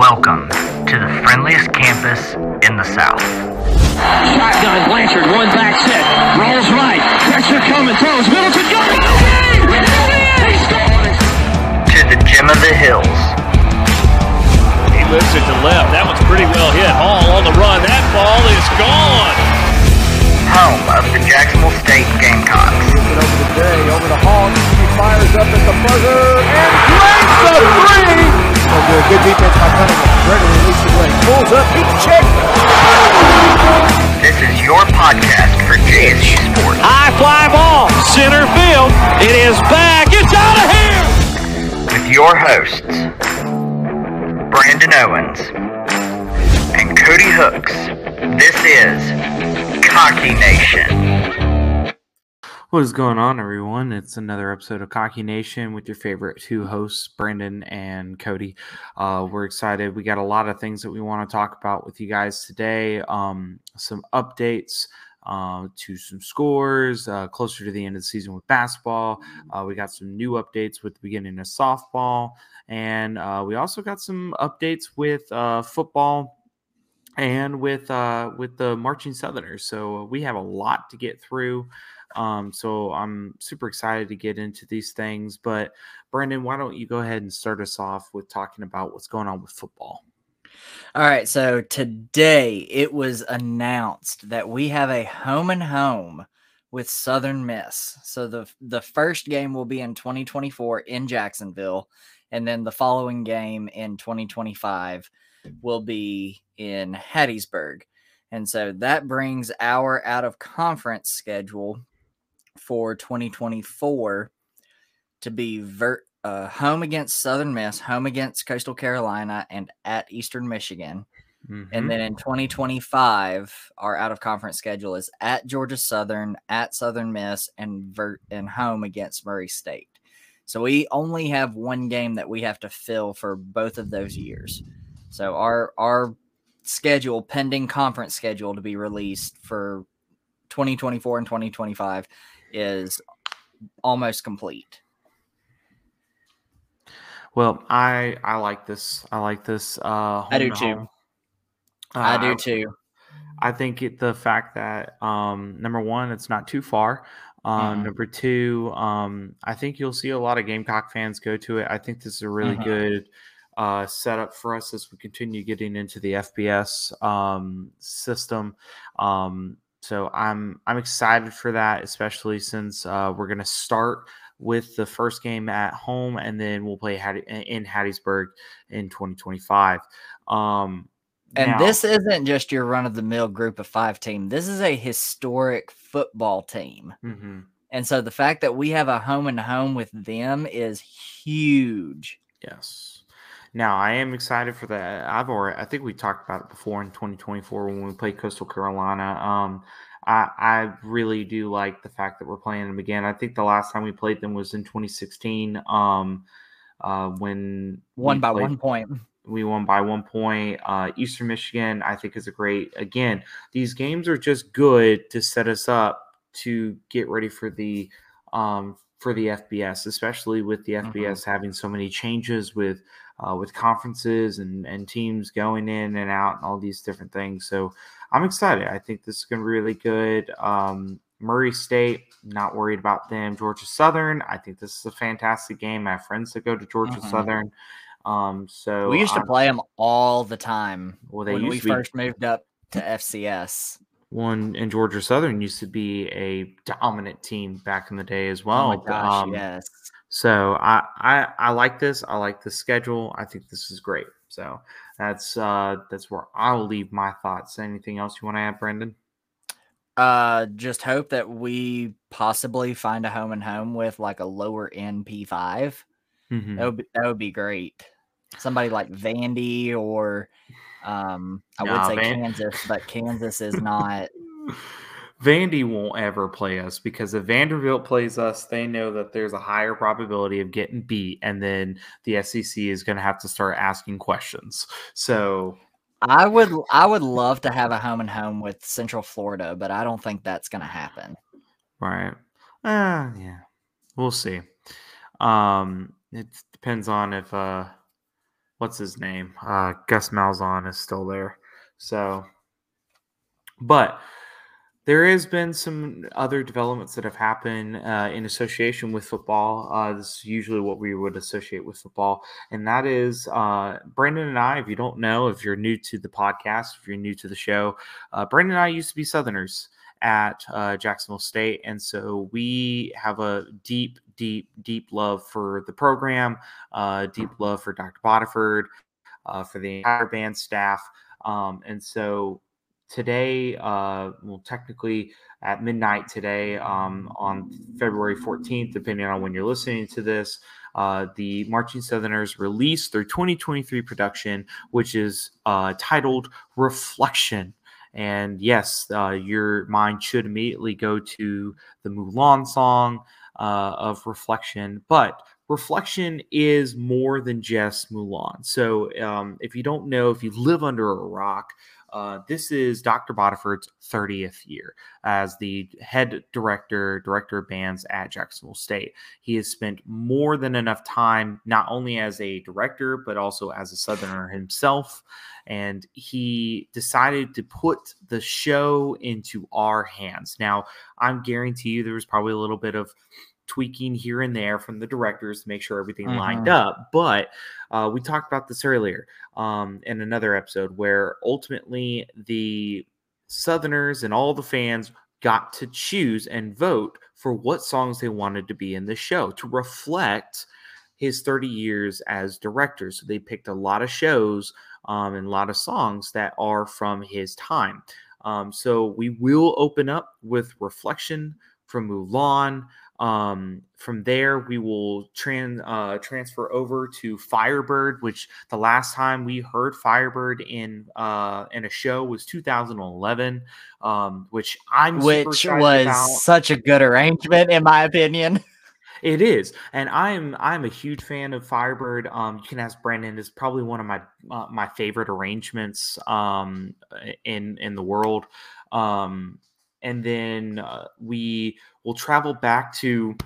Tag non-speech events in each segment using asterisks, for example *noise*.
Welcome to the friendliest campus in the South. Shotgun Blanchard, one back set, rolls right, pressure coming, throws, Middleton got it! He scored! To the gem of the hills. He lifts it to left. That one's pretty well hit. Hall on the run. That ball is gone. Home of the Jacksonville State Gamecocks. it over to Day, over to Hall. He fires up at the buzzer and drains the three. Oh, good, good defense by Cunningham. Gregory releases the blade. Pulls up, he checks. This is your podcast for JSU Sports. High fly ball. Center field. It is back. It's out of here. With your hosts, Brandon Owens and Cody Hooks. This is Cocky Nation. What is going on, everyone? It's another episode of Cocky Nation with your favorite two hosts, Brandon and Cody. Uh, we're excited. We got a lot of things that we want to talk about with you guys today. Um, some updates uh, to some scores uh, closer to the end of the season with basketball. Uh, we got some new updates with the beginning of softball, and uh, we also got some updates with uh, football and with uh, with the marching Southerners. So we have a lot to get through. Um, so I'm super excited to get into these things. But Brandon, why don't you go ahead and start us off with talking about what's going on with football? All right, so today it was announced that we have a home and home with Southern Miss. So the the first game will be in 2024 in Jacksonville, and then the following game in 2025 will be in Hattiesburg. And so that brings our out of conference schedule for 2024 to be ver- uh, home against Southern Miss, home against Coastal Carolina, and at Eastern Michigan. Mhm. And then in 2025, our out of conference schedule is at Georgia Southern, at Southern Miss, and vert and home against Murray State. So we only have one game that we have to fill for both of those years. So our our schedule, pending conference schedule to be released for 2024 and 2025, is almost complete. well, I I like this. I like this. Uh, I do too. home. I Uh, do too. I think it, the fact that um, number one, it's not too far. Um, Mhm. Number two, um, I think you'll see a lot of Gamecock fans go to it. I think this is a really Mhm. good uh, setup for us as we continue getting into the FBS um, system. Um, so I'm I'm excited for that, especially since uh, we're going to start with the first game at home, and then we'll play in Hattiesburg in 2025. Um, And now- this isn't just your run of the mill group of five team. This is a historic football team. Mhm. And so the fact that we have a home and home with them is huge. Yes. Now I am excited for that. I've already I think we talked about it before in 2024 when we played Coastal Carolina. Um I I really do like the fact that we're playing them again. I think the last time we played them was in 2016. Um uh when One by played- one point. we won by one point. Uh, Eastern Michigan, I think, is a great. Again, these games are just good to set us up to get ready for the um, for the FBS, especially with the. FBS having so many changes with uh, with conferences and and teams going in and out and all these different things. So I'm excited. I think this is going to be really good. Um, Murray State, not worried about them. Georgia Southern, I think this is a fantastic game. I have friends that go to Georgia Mhm. Southern. Um, so we used to I'm- play them all the time Well, they when we to be- first moved up to FCS. one in Georgia Southern used to be a dominant team back in the day as well. oh my gosh, Um, yes. So I, I I like this. I like the schedule. I think this is great. So that's uh that's where I'll leave my thoughts. Anything else you want to add, Brandon? Uh, just hope that we possibly find a home and home with like a lower end P5. Mhm. That would be, that would be great. Somebody like Vandy or um, I Nah, would say Van- Kansas, but Kansas is not. *laughs* Vandy won't ever play us because if Vanderbilt plays us, they know that there's a higher probability of getting beat, and then the SEC is going to have to start asking questions. So I would I would love to have a home and home with Central Florida, but I don't think that's going to happen. Right. Uh, yeah. We'll see. Um, it depends on if uh what's his name? Uh, Gus Malzahn is still there. So, but there has been some other developments that have happened uh, in association with football. Uh, this is usually what we would associate with football, and that is uh, Brandon and I. If you don't know, if you're new to the podcast, if you're new to the show, uh, Brandon and I used to be Southerners at uh, Jacksonville State, and so we have a deep, deep, deep love for the program, uh, deep love for Dr. Bodiford, for the entire band staff, um, and so today, uh, well, technically at midnight today um, on February 14th, depending on when you're listening to this, uh, the Marching Southerners released their 2023 production, which is uh, titled Reflection. And yes, uh, your mind should immediately go to the Mulan song uh, of Reflection, but reflection is more than just Mulan. So, um, if you don't know, if you live under a rock, uh, this is Dr. Bodiford's 30th year as the head director, director of bands at Jacksonville State. He has spent more than enough time, not only as a director, but also as a Southerner himself. And he decided to put the show into our hands. Now, I'm guarantee you there was probably a little bit of tweaking here and there from the directors to make sure everything mm-hmm. lined up. But uh, we talked about this earlier um, in another episode where ultimately the Southerners and all the fans got to choose and vote for what songs they wanted to be in the show to reflect his 30 years as director. So they picked a lot of shows um, and a lot of songs that are from his time. Um, so we will open up with Reflection from Mulan. Um, from there, we will trans uh, transfer over to Firebird, which the last time we heard Firebird in uh, in a show was 2011, um, which I'm which was about. such a good arrangement in my opinion. *laughs* It is, and I'm I'm a huge fan of Firebird. Um, you can ask Brandon; it's probably one of my uh, my favorite arrangements um, in in the world. Um, and then uh, we will travel back to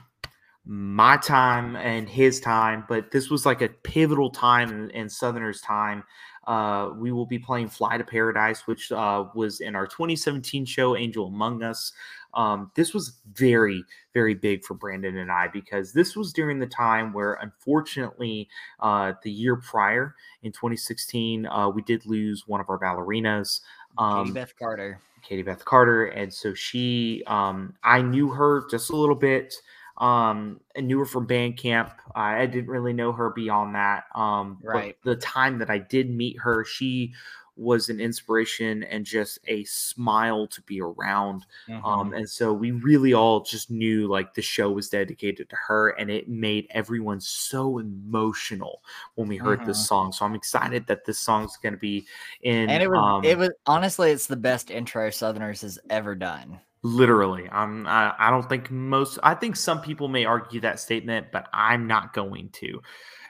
my time and his time, but this was like a pivotal time in, in Southerners' time. Uh, we will be playing Fly to Paradise, which uh, was in our 2017 show, Angel Among Us. Um, this was very, very big for Brandon and I because this was during the time where, unfortunately, uh, the year prior in 2016, uh, we did lose one of our ballerinas. Um, Katie Beth Carter. Katie Beth Carter, and so she, um, I knew her just a little bit. Um, I knew her from band camp. I, I didn't really know her beyond that. Um, right. the time that I did meet her, she was an inspiration and just a smile to be around. Um, mm-hmm. Um, and so we really all just knew like the show was dedicated to her, and it made everyone so emotional when we heard mm-hmm. this song. So I'm excited that this song's going to be in. And it was, um, it was honestly, it's the best intro Southerners has ever done. Literally, I'm. I, I don't think most. I think some people may argue that statement, but I'm not going to.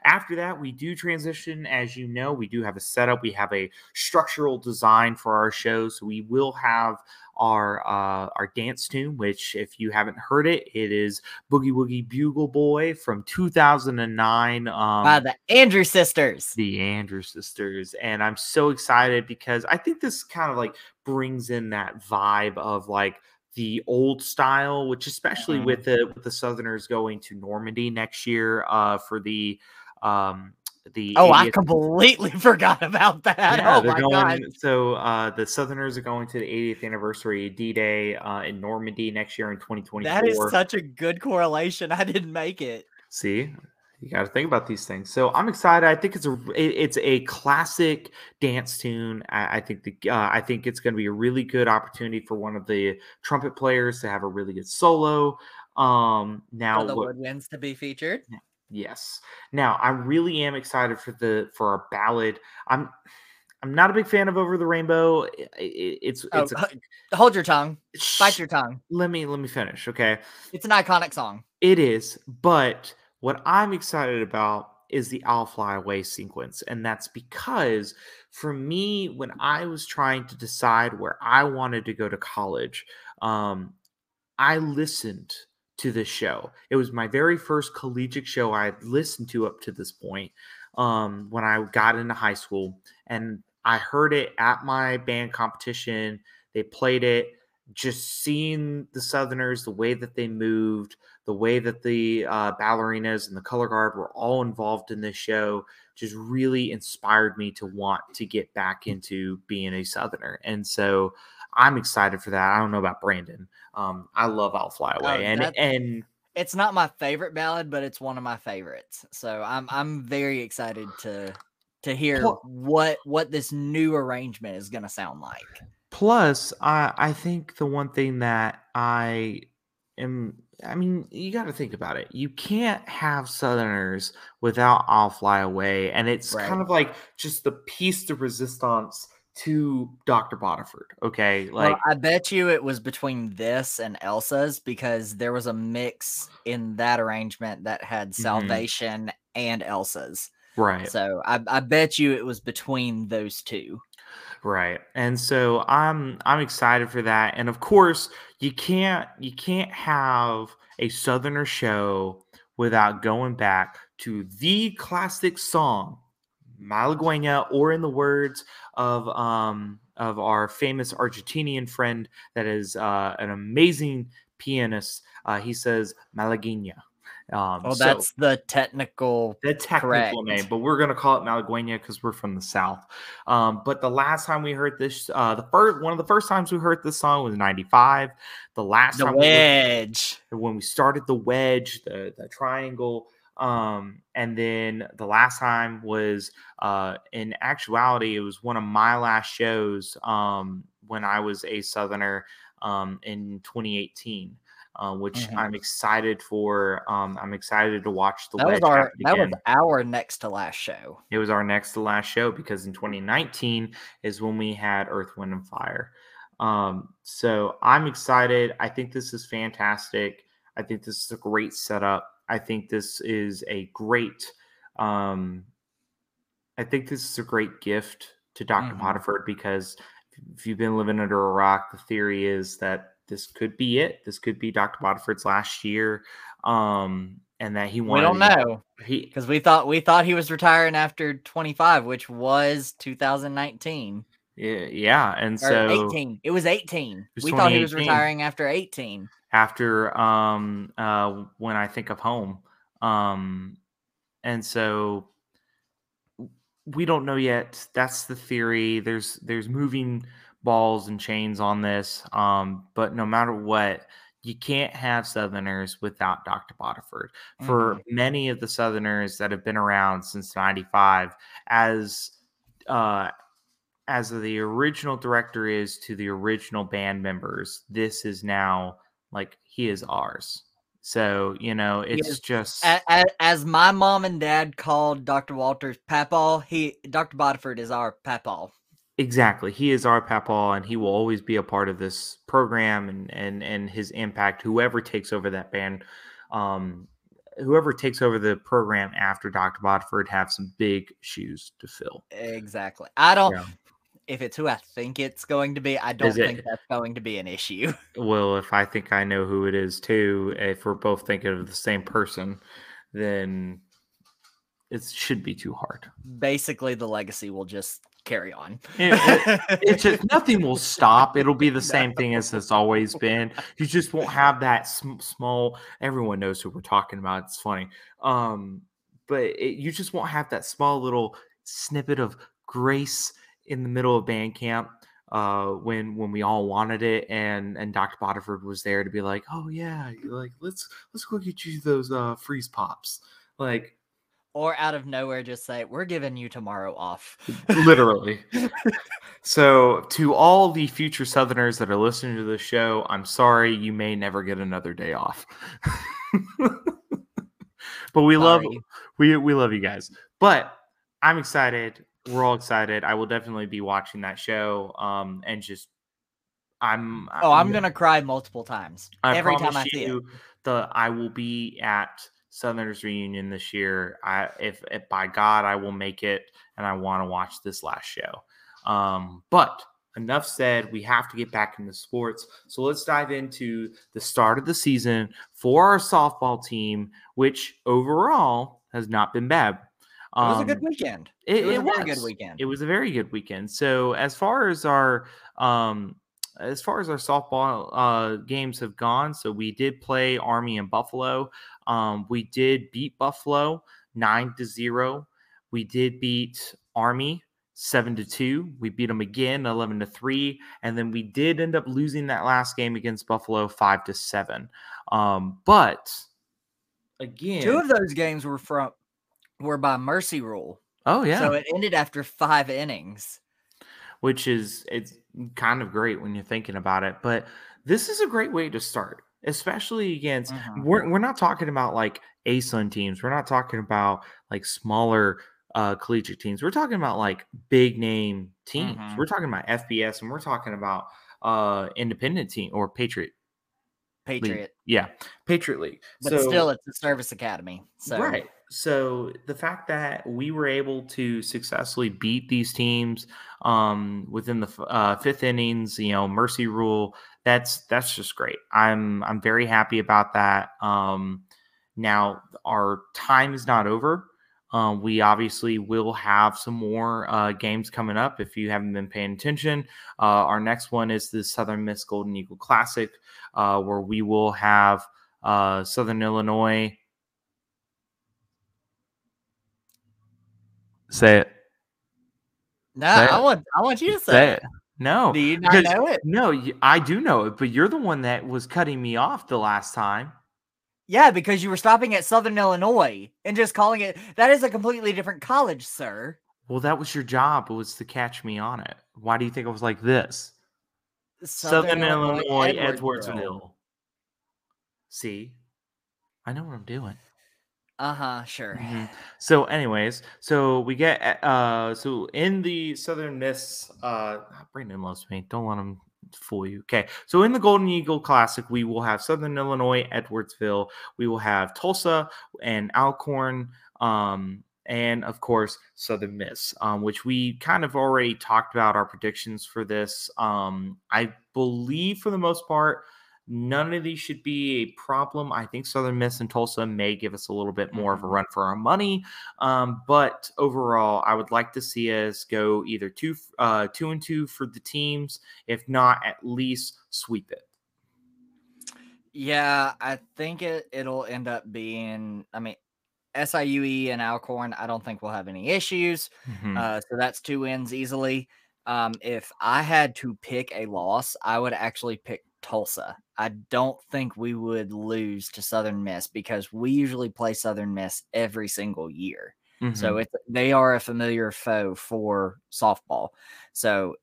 After that, we do transition. As you know, we do have a setup. We have a structural design for our show. So we will have our uh, our dance tune, which if you haven't heard it, it is Boogie Woogie Bugle Boy from 2009. Um, By the Andrews Sisters. The Andrews Sisters, and I'm so excited because I think this kind of like brings in that vibe of like the old style, which especially mm-hmm. with the with the Southerners going to Normandy next year uh, for the um, the oh 80th. i completely *laughs* forgot about that. Yeah, oh my going, god so uh, the southerners are going to the 80th anniversary d-day uh, in normandy next year in 2024 that is such a good correlation i didn't make it. See? You got to think about these things. So i'm excited i think it's a it's a classic dance tune i, I think the uh, i think it's going to be a really good opportunity for one of the trumpet players to have a really good solo um now for the woodwinds to be featured Yes. Now I really am excited for the for our ballad. I'm I'm not a big fan of Over the Rainbow. It, it's oh, it's a, hold your tongue. Bite your tongue. Let me let me finish. Okay. It's an iconic song. It is, but what I'm excited about is the I'll Fly Away sequence. And that's because for me, when I was trying to decide where I wanted to go to college, um, I listened to this show. It was my very first collegiate show I had listened to up to this point. um, when I got into high school, and I heard it at my band competition. They played it. Just seeing the Southerners, the way that they moved, the way that the uh, ballerinas and the color guard were all involved in this show, just really inspired me to want to get back into being a Southerner. And so I'm excited for that. I don't know about Brandon. Um, I love I'll Fly Away, Oh, and that- and It's not my favorite ballad, but it's one of my favorites. So I'm I'm very excited to to hear Well- what what this new arrangement is gonna sound like. Plus, I I think the one thing that I am I mean, you got to think about it. You can't have Southerners without "I'll Fly Away," and it's Right. kind of like just the piece de resistance to Dr. Bodiford. Okay, Well, like I bet you it was between this and Elsa's because there was a mix in that arrangement that had Mhm. Salvation and Elsa's. right, So I, I bet you it was between those two. right. And so I'm I'm excited for that. And of course, you can't you can't have a Southerner show without going back to the classic song Malagueña, or in the words of um, of our famous Argentinian friend that is uh, an amazing pianist, uh, he says Malagueña. Um, Well, so that's the technical. the technical correct. name, but we're gonna call it Malagueña because we're from the south. Um, but the last time we heard this, uh, the first one of the first times we heard this song was '95. The last The time we heard- wedge. when we started the wedge, the the triangle, um, and then the last time was uh, in actuality it was one of my last shows um, when I was a Southerner um, in 2018. Uh, which Mhm. I'm excited for. Um, I'm excited to watch the That was our that was our next to last show. It was our next to last show because in 2019 is when we had Earth, Wind, and Fire. Um, so I'm excited. I think this is fantastic. I think this is a great setup. I think this is a great. Um, I think this is a great gift to doctor Mhm. Bodiford because if you've been living under a rock, the theory is that this could be it. This could be Dr. Bodiford's last year, um, and that he We don't know He because we thought we thought he was retiring after 25, which was 2019 Yeah, yeah, and or so 18. It was 18. was we thought he was retiring after 18. After um uh when I think of home, um, and so we don't know yet. That's the theory. There's there's moving balls and chains on this, um, but no matter what. You can't have Southerners without Dr. Bodiford. For many of the Southerners that have been around since '95, as uh, as the original director is to the original band members, this is now like he is ours. So you know, it's is just A- a- as my mom and dad called Dr. Walters Papaw, he Dr. Bodiford is our Papaw. exactly he is our papa, and he will always be a part of this program and and and his impact. Whoever takes over that band, um, whoever takes over the program after Dr. Bodiford have some big shoes to fill. Exactly. I don't. Yeah. If it's who I think it's going to be, I don't it- think that's going to be an issue. *laughs* Well, if I think I know who it is too, if we're both thinking of the same person, then it should be too hard. Basically, the legacy will just carry on. It- it- *laughs* it's just nothing will stop. It'll be the same thing as it's always been. You just won't have that sm- small. Everyone knows who we're talking about. It's funny, um, but it, you just won't have that small little snippet of grace in the middle of band camp uh, when when we all wanted it, and and Dr. Bodiford was there to be like, oh yeah, like let's let's go get you those uh, freeze pops, like or out of nowhere, just say, "We're giving you tomorrow off." literally. *laughs* so, to all the future Southerners that are listening to the show, I'm sorry you may never get another day off. *laughs* but we love we we love you guys. But I'm excited. We're all excited. I will definitely be watching that show. Um, and just I'm Oh, I'm gonna cry multiple times I every time I see it. you, the I will be at Southerners reunion this year. I if, if by God I will make it, and I want to watch this last show. Um, but enough said. We have to get back into sports. So let's dive into the start of the season for our softball team, which overall has not been bad. It was a Um, good weekend. It, It, was it a very was. good weekend. It was a very good weekend. So as far as our um as far as our softball uh games have gone, so we did play Army and Buffalo. Um we did beat Buffalo 9 to 0. We did beat Army 7 to 2. We beat them again 11 to 3 and then we did end up losing that last game against Buffalo 5 to 7. Um but again Two of those games were from were by mercy rule. Oh yeah. So it ended after five innings. which is it's kind of great when you're thinking about it. But this is a great way to start, especially against Mhm. we're we're not talking about like ASUN teams. We're not talking about like smaller uh collegiate teams. We're talking about like big name teams. Mhm. We're talking about FBS and we're talking about uh independent team or Patriot League. Patriot. Yeah, Patriot League. But So- still it's a service academy. So Right. So the fact that we were able to successfully beat these teams um, within the uh, fifth innings, you know, mercy rule, that's that's just great. I'm I'm very happy about that. Um, now our time is not over. Um, we obviously will have some more uh, games coming up. If you haven't been paying attention, uh, our next one is the Southern Miss Golden Eagle Classic, uh, where we will have uh, Southern Illinois. Say it. No, Say I it. want I want you to say, Say it. it. No. Do you not know it? No, I do know it, but you're the one that was cutting me off the last time. Yeah, because you were stopping at Southern Illinois and just calling it that is a completely different college, sir. Well, that was your job, was to catch me on it. Why do you think I was like this? Southern, Illinois, Edwardsville. See, I know what I'm doing. Uh huh. Sure. Mhm. So, anyways, so we get uh, so in the Southern Miss, uh, Brandon loves me. Don't let him fool you. Okay, so in the Golden Eagle Classic, we will have Southern Illinois, Edwardsville. We will have Tulsa and Alcorn. Um, and of course Southern Miss, um, which we kind of already talked about our predictions for this. Um, I believe for the most part, none of these should be a problem. I think Southern Miss and Tulsa may give us a little bit more of a Mhm. run for our money, um, but overall, I would like to see us go either two, uh, two and two for the teams, if not at least sweep it. Yeah, I think it it'll end up being. I mean, SIUE and Alcorn. I don't think we'll have any issues. Mhm. Uh, so that's two wins easily. Um, if I had to pick a loss, I would actually pick Tulsa. I don't think we would lose to Southern Miss because we usually play Southern Miss every single year. So Mhm. it's they are a familiar foe for softball. So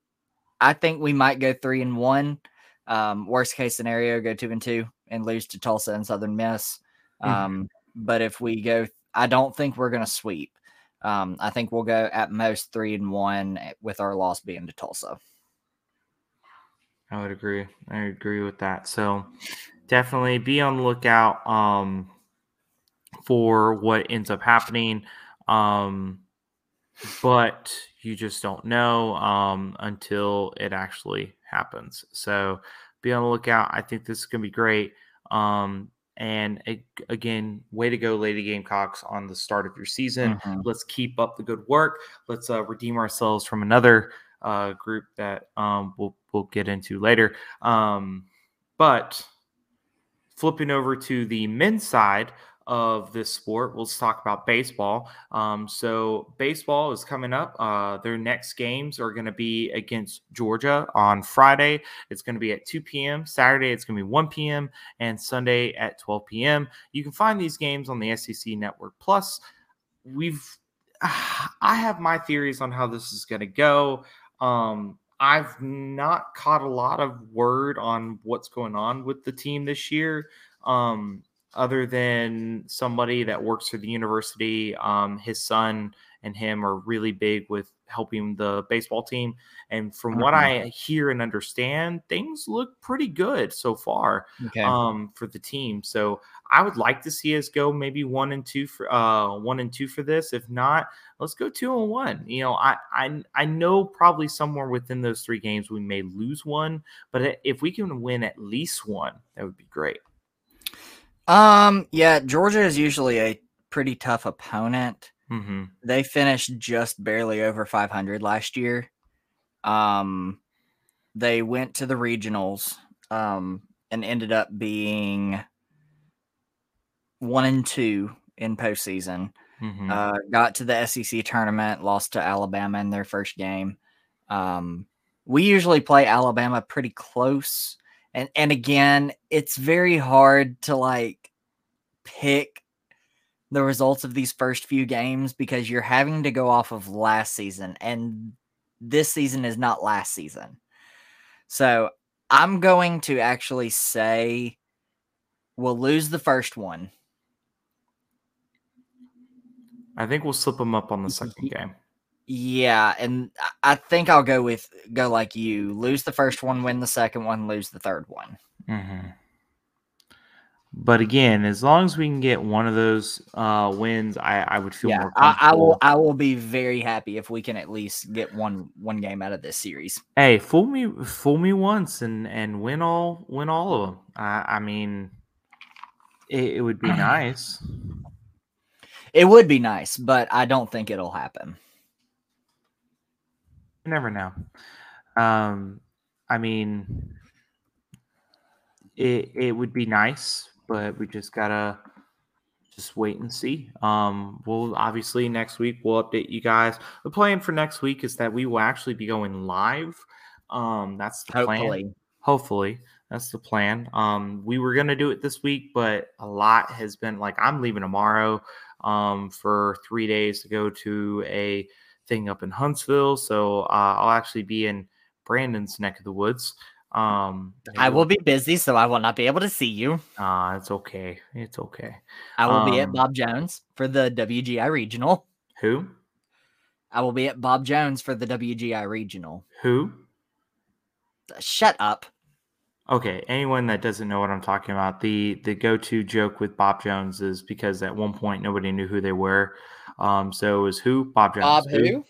I think we might go three and one. Um, worst case scenario, go two and two and lose to Tulsa and Southern Miss. Mhm. Um, but if we go, I don't think we're going to sweep. Um, I think we'll go at most three and one eh, with our loss being to Tulsa. I would agree. I agree with that. So definitely be on the lookout um, for what ends up happening. Um, but you just don't know um, until it actually happens. So be on the lookout. I think this is going to be great. Um, and a- again, way to go, Lady Gamecocks, on the start of your season. Mhm. Let's keep up the good work. Let's uh, redeem ourselves from another uh, group that um, we'll we'll get into later. Um, but flipping over to the men's side of this sport, we'll talk about baseball. Um, so baseball is coming up. Uh, their next games are going to be against Georgia on Friday. It's going to be at 2 p.m. Saturday, it's going to be 1 p.m. and Sunday at 12 p.m. You can find these games on the SEC Network Plus. We've *sighs* I have my theories on how this is going to go. Um, I've not caught a lot of word on what's going on with the team this year, um, other than somebody that works for the university. Um, his son and him are really big with helping the baseball team. And from what I hear and understand, things look pretty good so far Okay. um, for the team. So I would like to see us go maybe one and two for uh, one and two for this. If not, let's go two and one. You know, I I I know probably somewhere within those three games we may lose one, but if we can win at least one, that would be great. Um, yeah, Georgia is usually a pretty tough opponent. Mm-hmm. They finished just barely over 500 last year. Um, they went to the regionals um, and ended up being one and two in postseason. Mm-hmm. Uh, got to the SEC tournament, lost to Alabama in their first game. Um, we usually play Alabama pretty close, and and again, it's very hard to like pick the results of these first few games because you're having to go off of last season, and this season is not last season. So I'm going to actually say we'll lose the first one. I think we'll slip them up on the second game. Yeah, and I- think I'll go with go like you. Lose the first one, win the second one, lose the third one. Mm-hmm. But again, as long as we can get one of those uh, wins, I, I would feel yeah, more I, I will. I will be very happy if we can at least get one one game out of this series. Hey, fool me, fool me once, and and win all, win all of them. I, I mean, it, it would be nice. It would be nice, but I don't think it'll happen. You never know. Um, I mean, it it would be nice, but we just gotta just wait and see. Um, we'll obviously next week we'll update you guys. The plan for next week is that we will actually be going live. Um, that's the plan. Hopefully, Hopefully, that's the plan. Um, we were gonna do it this week, but a lot has been like I'm leaving tomorrow um, for three days to go to a thing up in Huntsville. So uh, I'll actually be in Brandon's neck of the woods. Um, I will be busy, so I will not be able to see you. Uh, it's okay. It's okay. I will be at Um, Bob Jones for the WGI Regional. Who? I will be at Bob Jones for the WGI Regional. Who? Shut up. Okay, anyone that doesn't know what I'm talking about, the the go-to joke with Bob Jones is because at one point nobody knew who they were. Um, so it was who? Bob Jones. Bob who?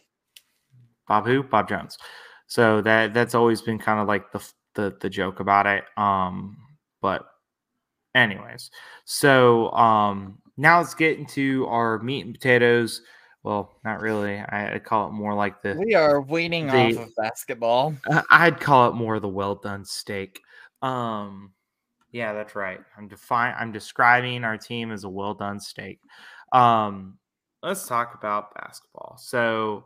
Bob who? Bob Jones. So that that's always been kind of like the the the joke about it. Um, but anyways, so um now let's get into our meat and potatoes. Well, not really. I, I call it more like the We are weaning The- off of basketball. I'd call it more the well done steak. Um, yeah, that's right. I'm define. I'm describing our team as a well done steak. Um, let's talk about basketball. So,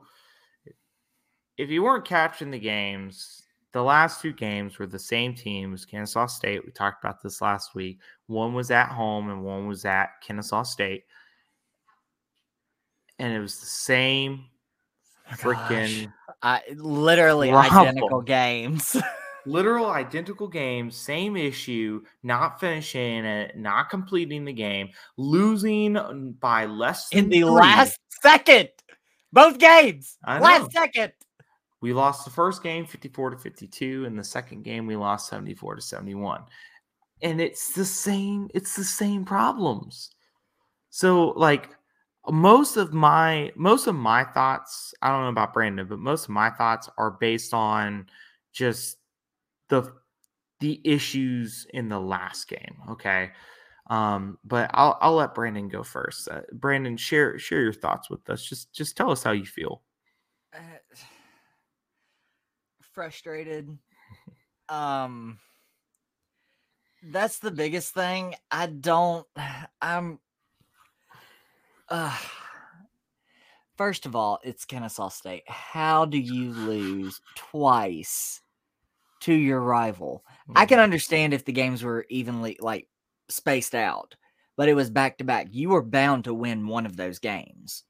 if you weren't catching the games, the last two games were the same teams. Kennesaw State. We talked about this last week. One was at home and one was at Kennesaw State, and it was the same oh, freaking I literally identical games. *laughs* literal identical games, same issue, not finishing it, not completing the game, losing by less in the three. last second. Both games. Last second. We lost the first game 54 to 52 and the second game we lost 74 to 71. And it's the same it's the same problems. So like most of my most of my thoughts, I don't know about Brandon, but most of my thoughts are based on just the the issues in the last game, okay? Um, but I'll I'll let Brandon go first. Uh, Brandon, share share your thoughts with us. Just just tell us how you feel. Uh, frustrated. Um that's the biggest thing. I don't I'm uh First of all, it's Kennesaw State. How do you lose twice to your rival? I can understand if the games were evenly like spaced out, but it was back to back. You were bound to win one of those games.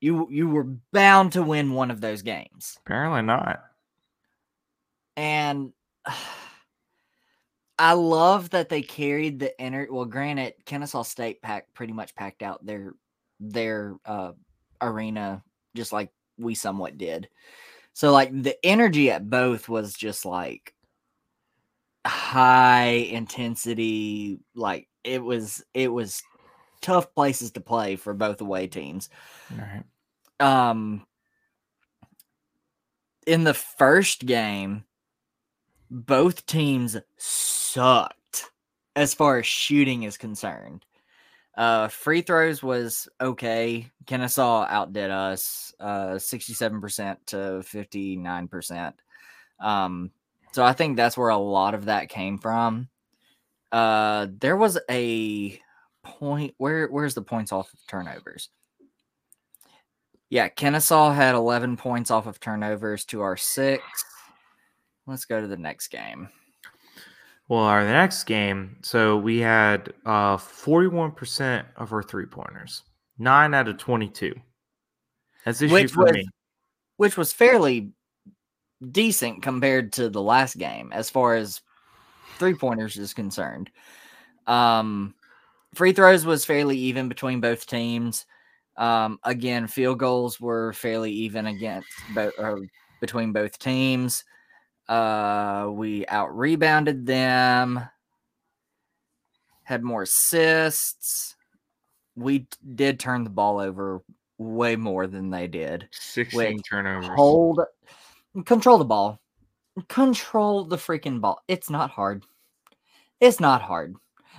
You you were bound to win one of those games. Apparently not. And *sighs* I love that they carried the inner well granted Kennesaw State packed pretty much packed out their their uh arena just like we somewhat did. So like the energy at both was just like high intensity like it was it was tough places to play for both away teams right. Um in the first game both teams sucked as far as shooting is concerned Uh, free throws was okay. Kennesaw outdid us, uh, sixty-seven percent to fifty-nine percent. Um, so I think that's where a lot of that came from. Uh, there was a point where where's the points off of turnovers? Yeah, Kennesaw had 11 points off of turnovers to our six. Let's go to the next game. Well, our next game, so we had uh 41% of our three pointers, nine out of 22. That's issue Which for was- me. which was fairly decent compared to the last game as far as three pointers is concerned. Um, free throws was fairly even between both teams. Um, again, field goals were fairly even against both or between both teams. Uh, we out rebounded them, had more assists. We did turn the ball over way more than they did 16 turnovers. hold control the ball control the freaking ball it's not hard it's not hard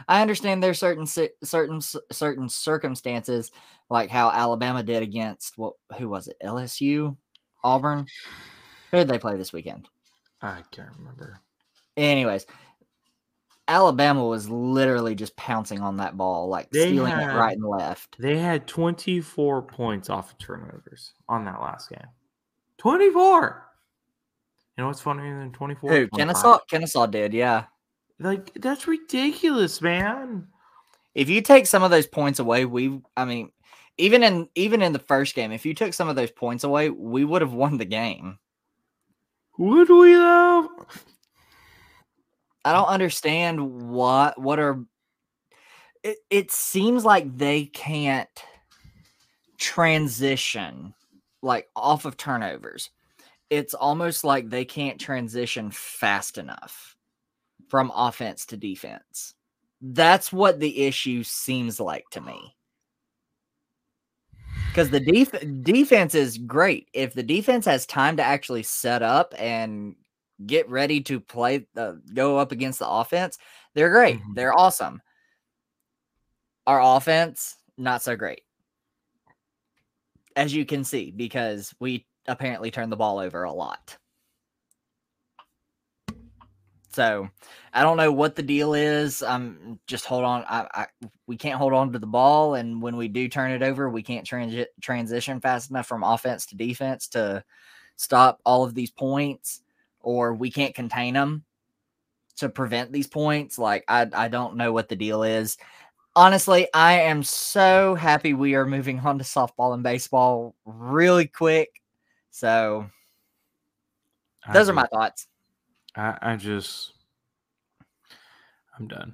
i understand there's certain certain certain circumstances like how alabama did against what who was it lsu auburn who did they play this weekend I can't remember. anyways alabama was literally just pouncing on that ball like They stealing had- it right and left They had 24 points off of turnovers on that last game. 24. You know what's funnier than 24? who kennesaw kennesaw did yeah Like, that's ridiculous, man. if you take some of those points away, we I mean, even in even in the first game, if you took some of those points away, we would have won the game. Would we have? I don't understand what what are it, it seems like they can't transition like off of turnovers. It's almost like they can't transition fast enough from offense to defense. That's what the issue seems like to me. Because the def- defense is great. If the defense has time to actually set up and get ready to play, uh, go up against the offense, they're great. Mhm. They're awesome. Our offense, not so great. As you can see, because we apparently turn the ball over a lot. So I don't know what the deal is. Um, just hold on. I, I we can't hold on to the ball, and when we do turn it over, we can't transi- transition fast enough from offense to defense to stop all of these points, or we can't contain them to prevent these points. Like I, I don't know what the deal is. Honestly, I am so happy we are moving on to softball and baseball really quick. So those are my thoughts. I, I just, I'm done.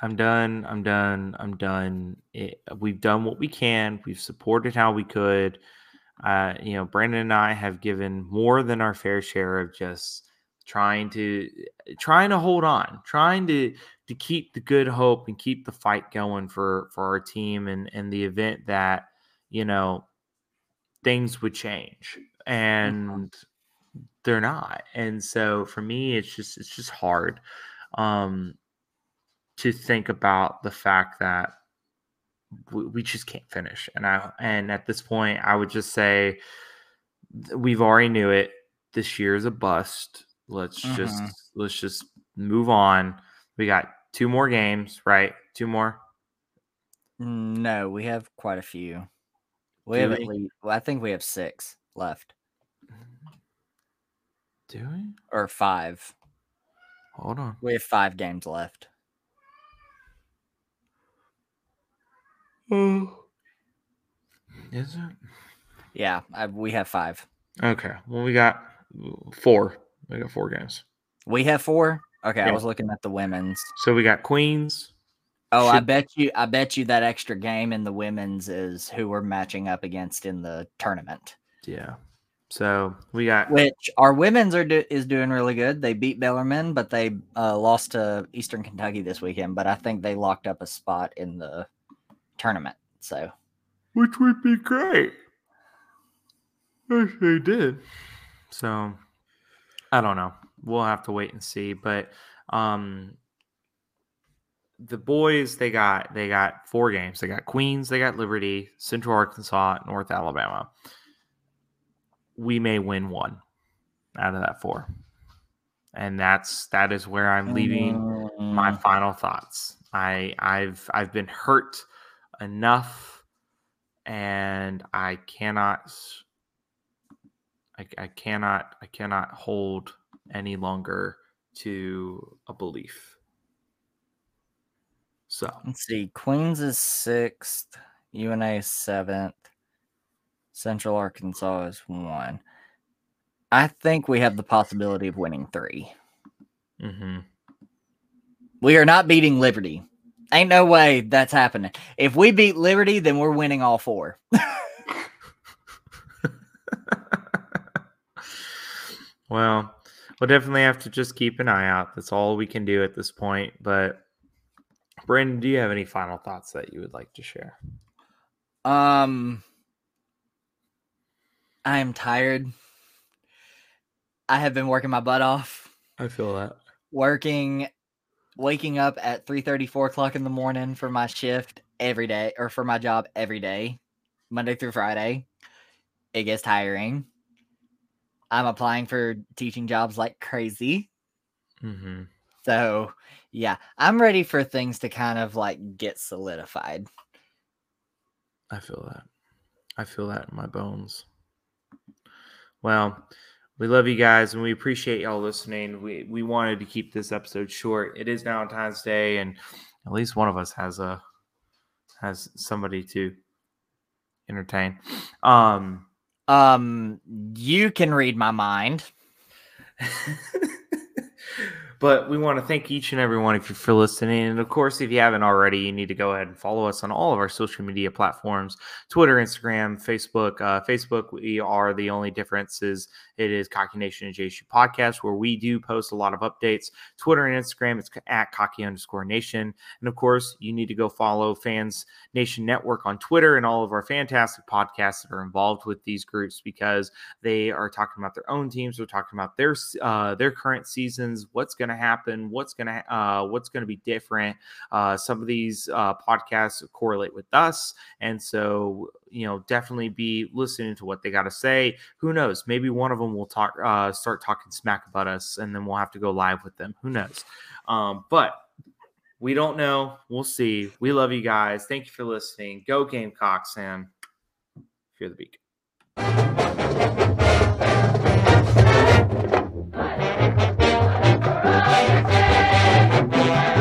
I'm done. I'm done. I'm done. It, we've done what we can. We've supported how we could. Uh, you know, Brandon and I have given more than our fair share of just trying to eh, trying to hold on, trying to to keep the good hope and keep the fight going for for our team and and the event that you know things would change mm-hmm. and they're not and so for me it's just it's just hard um to think about the fact that we, we just can't finish and i and at this point i would just say we've already knew it this year is a bust let's just Mhm. let's just move on we got two more games right two more No, we have quite a few. We Do have at least, well, I think we have six left do we or five. hold on We have five games left. oh *gasps* is it Yeah, I, we have five. okay well we got four we got four games We have four. Okay, I was looking at the women's. so we got queens Oh, I bet you, I bet you that extra game in the women's is who we're matching up against in the tournament. Yeah. So we got Which our women's are do, is doing really good. They beat Bellarmine, but they uh, lost to Eastern Kentucky this weekend. But I think they locked up a spot in the tournament. So which would be great. Yes, they did. So I don't know. We'll have to wait and see. But um the boys they got they got four games. They got Queens, they got Liberty, Central Arkansas, North Alabama. We may win one out of that four. And that's that is where I'm leaving my Mm, final thoughts. I I've I've been hurt enough and I cannot I, I cannot I cannot hold any longer to a belief. So Let's see. Queens is sixth. UNA is seventh. Central Arkansas is one. I think we have the possibility of winning three. hmm We are not beating Liberty. Ain't no way that's happening. If we beat Liberty, then we're winning all four. *laughs* well, we'll definitely have to just keep an eye out. That's all we can do at this point. But Brandon, do you have any final thoughts that you would like to share? Um, I am tired. I have been working my butt off. I feel that. Working, waking up at 3 4 o'clock in the morning for my shift every day or for my job every day, Monday through Friday. It gets tiring. I'm applying for teaching jobs like crazy. hmm So, yeah, I'm ready for things to kind of like get solidified. I feel that. I feel that in my bones. Well, we love you guys and we appreciate y'all listening. We we wanted to keep this episode short. It is Valentine's Day, and at least one of us has a has somebody to entertain. Um Um, you can read my mind. *laughs* but we want to thank each and every one of you for listening. And of course, if you haven't already, you need to go ahead and follow us on all of our social media platforms Twitter, Instagram, Facebook. Uh, Facebook, we are the only difference is it is Cocky Nation and JSU Podcast, where we do post a lot of updates. Twitter and Instagram, it's at Cocky underscore Nation. And of course, you need to go follow Fans Nation Network on Twitter and all of our fantastic podcasts that are involved with these groups because they are talking about their own teams. They're talking about their uh, their current seasons, what's going to happen, what's going to uh, what's going to be different. Uh, some of these uh, podcasts correlate with us, and so you know definitely be listening to what they got to say. Who knows? Maybe one of them will talk, uh, start talking smack about us, and then we'll have to go live with them. Who knows? Um, but we don't know. We'll see. We love you guys. Thank you for listening. Go Gamecocks and fear the beak. Yeah.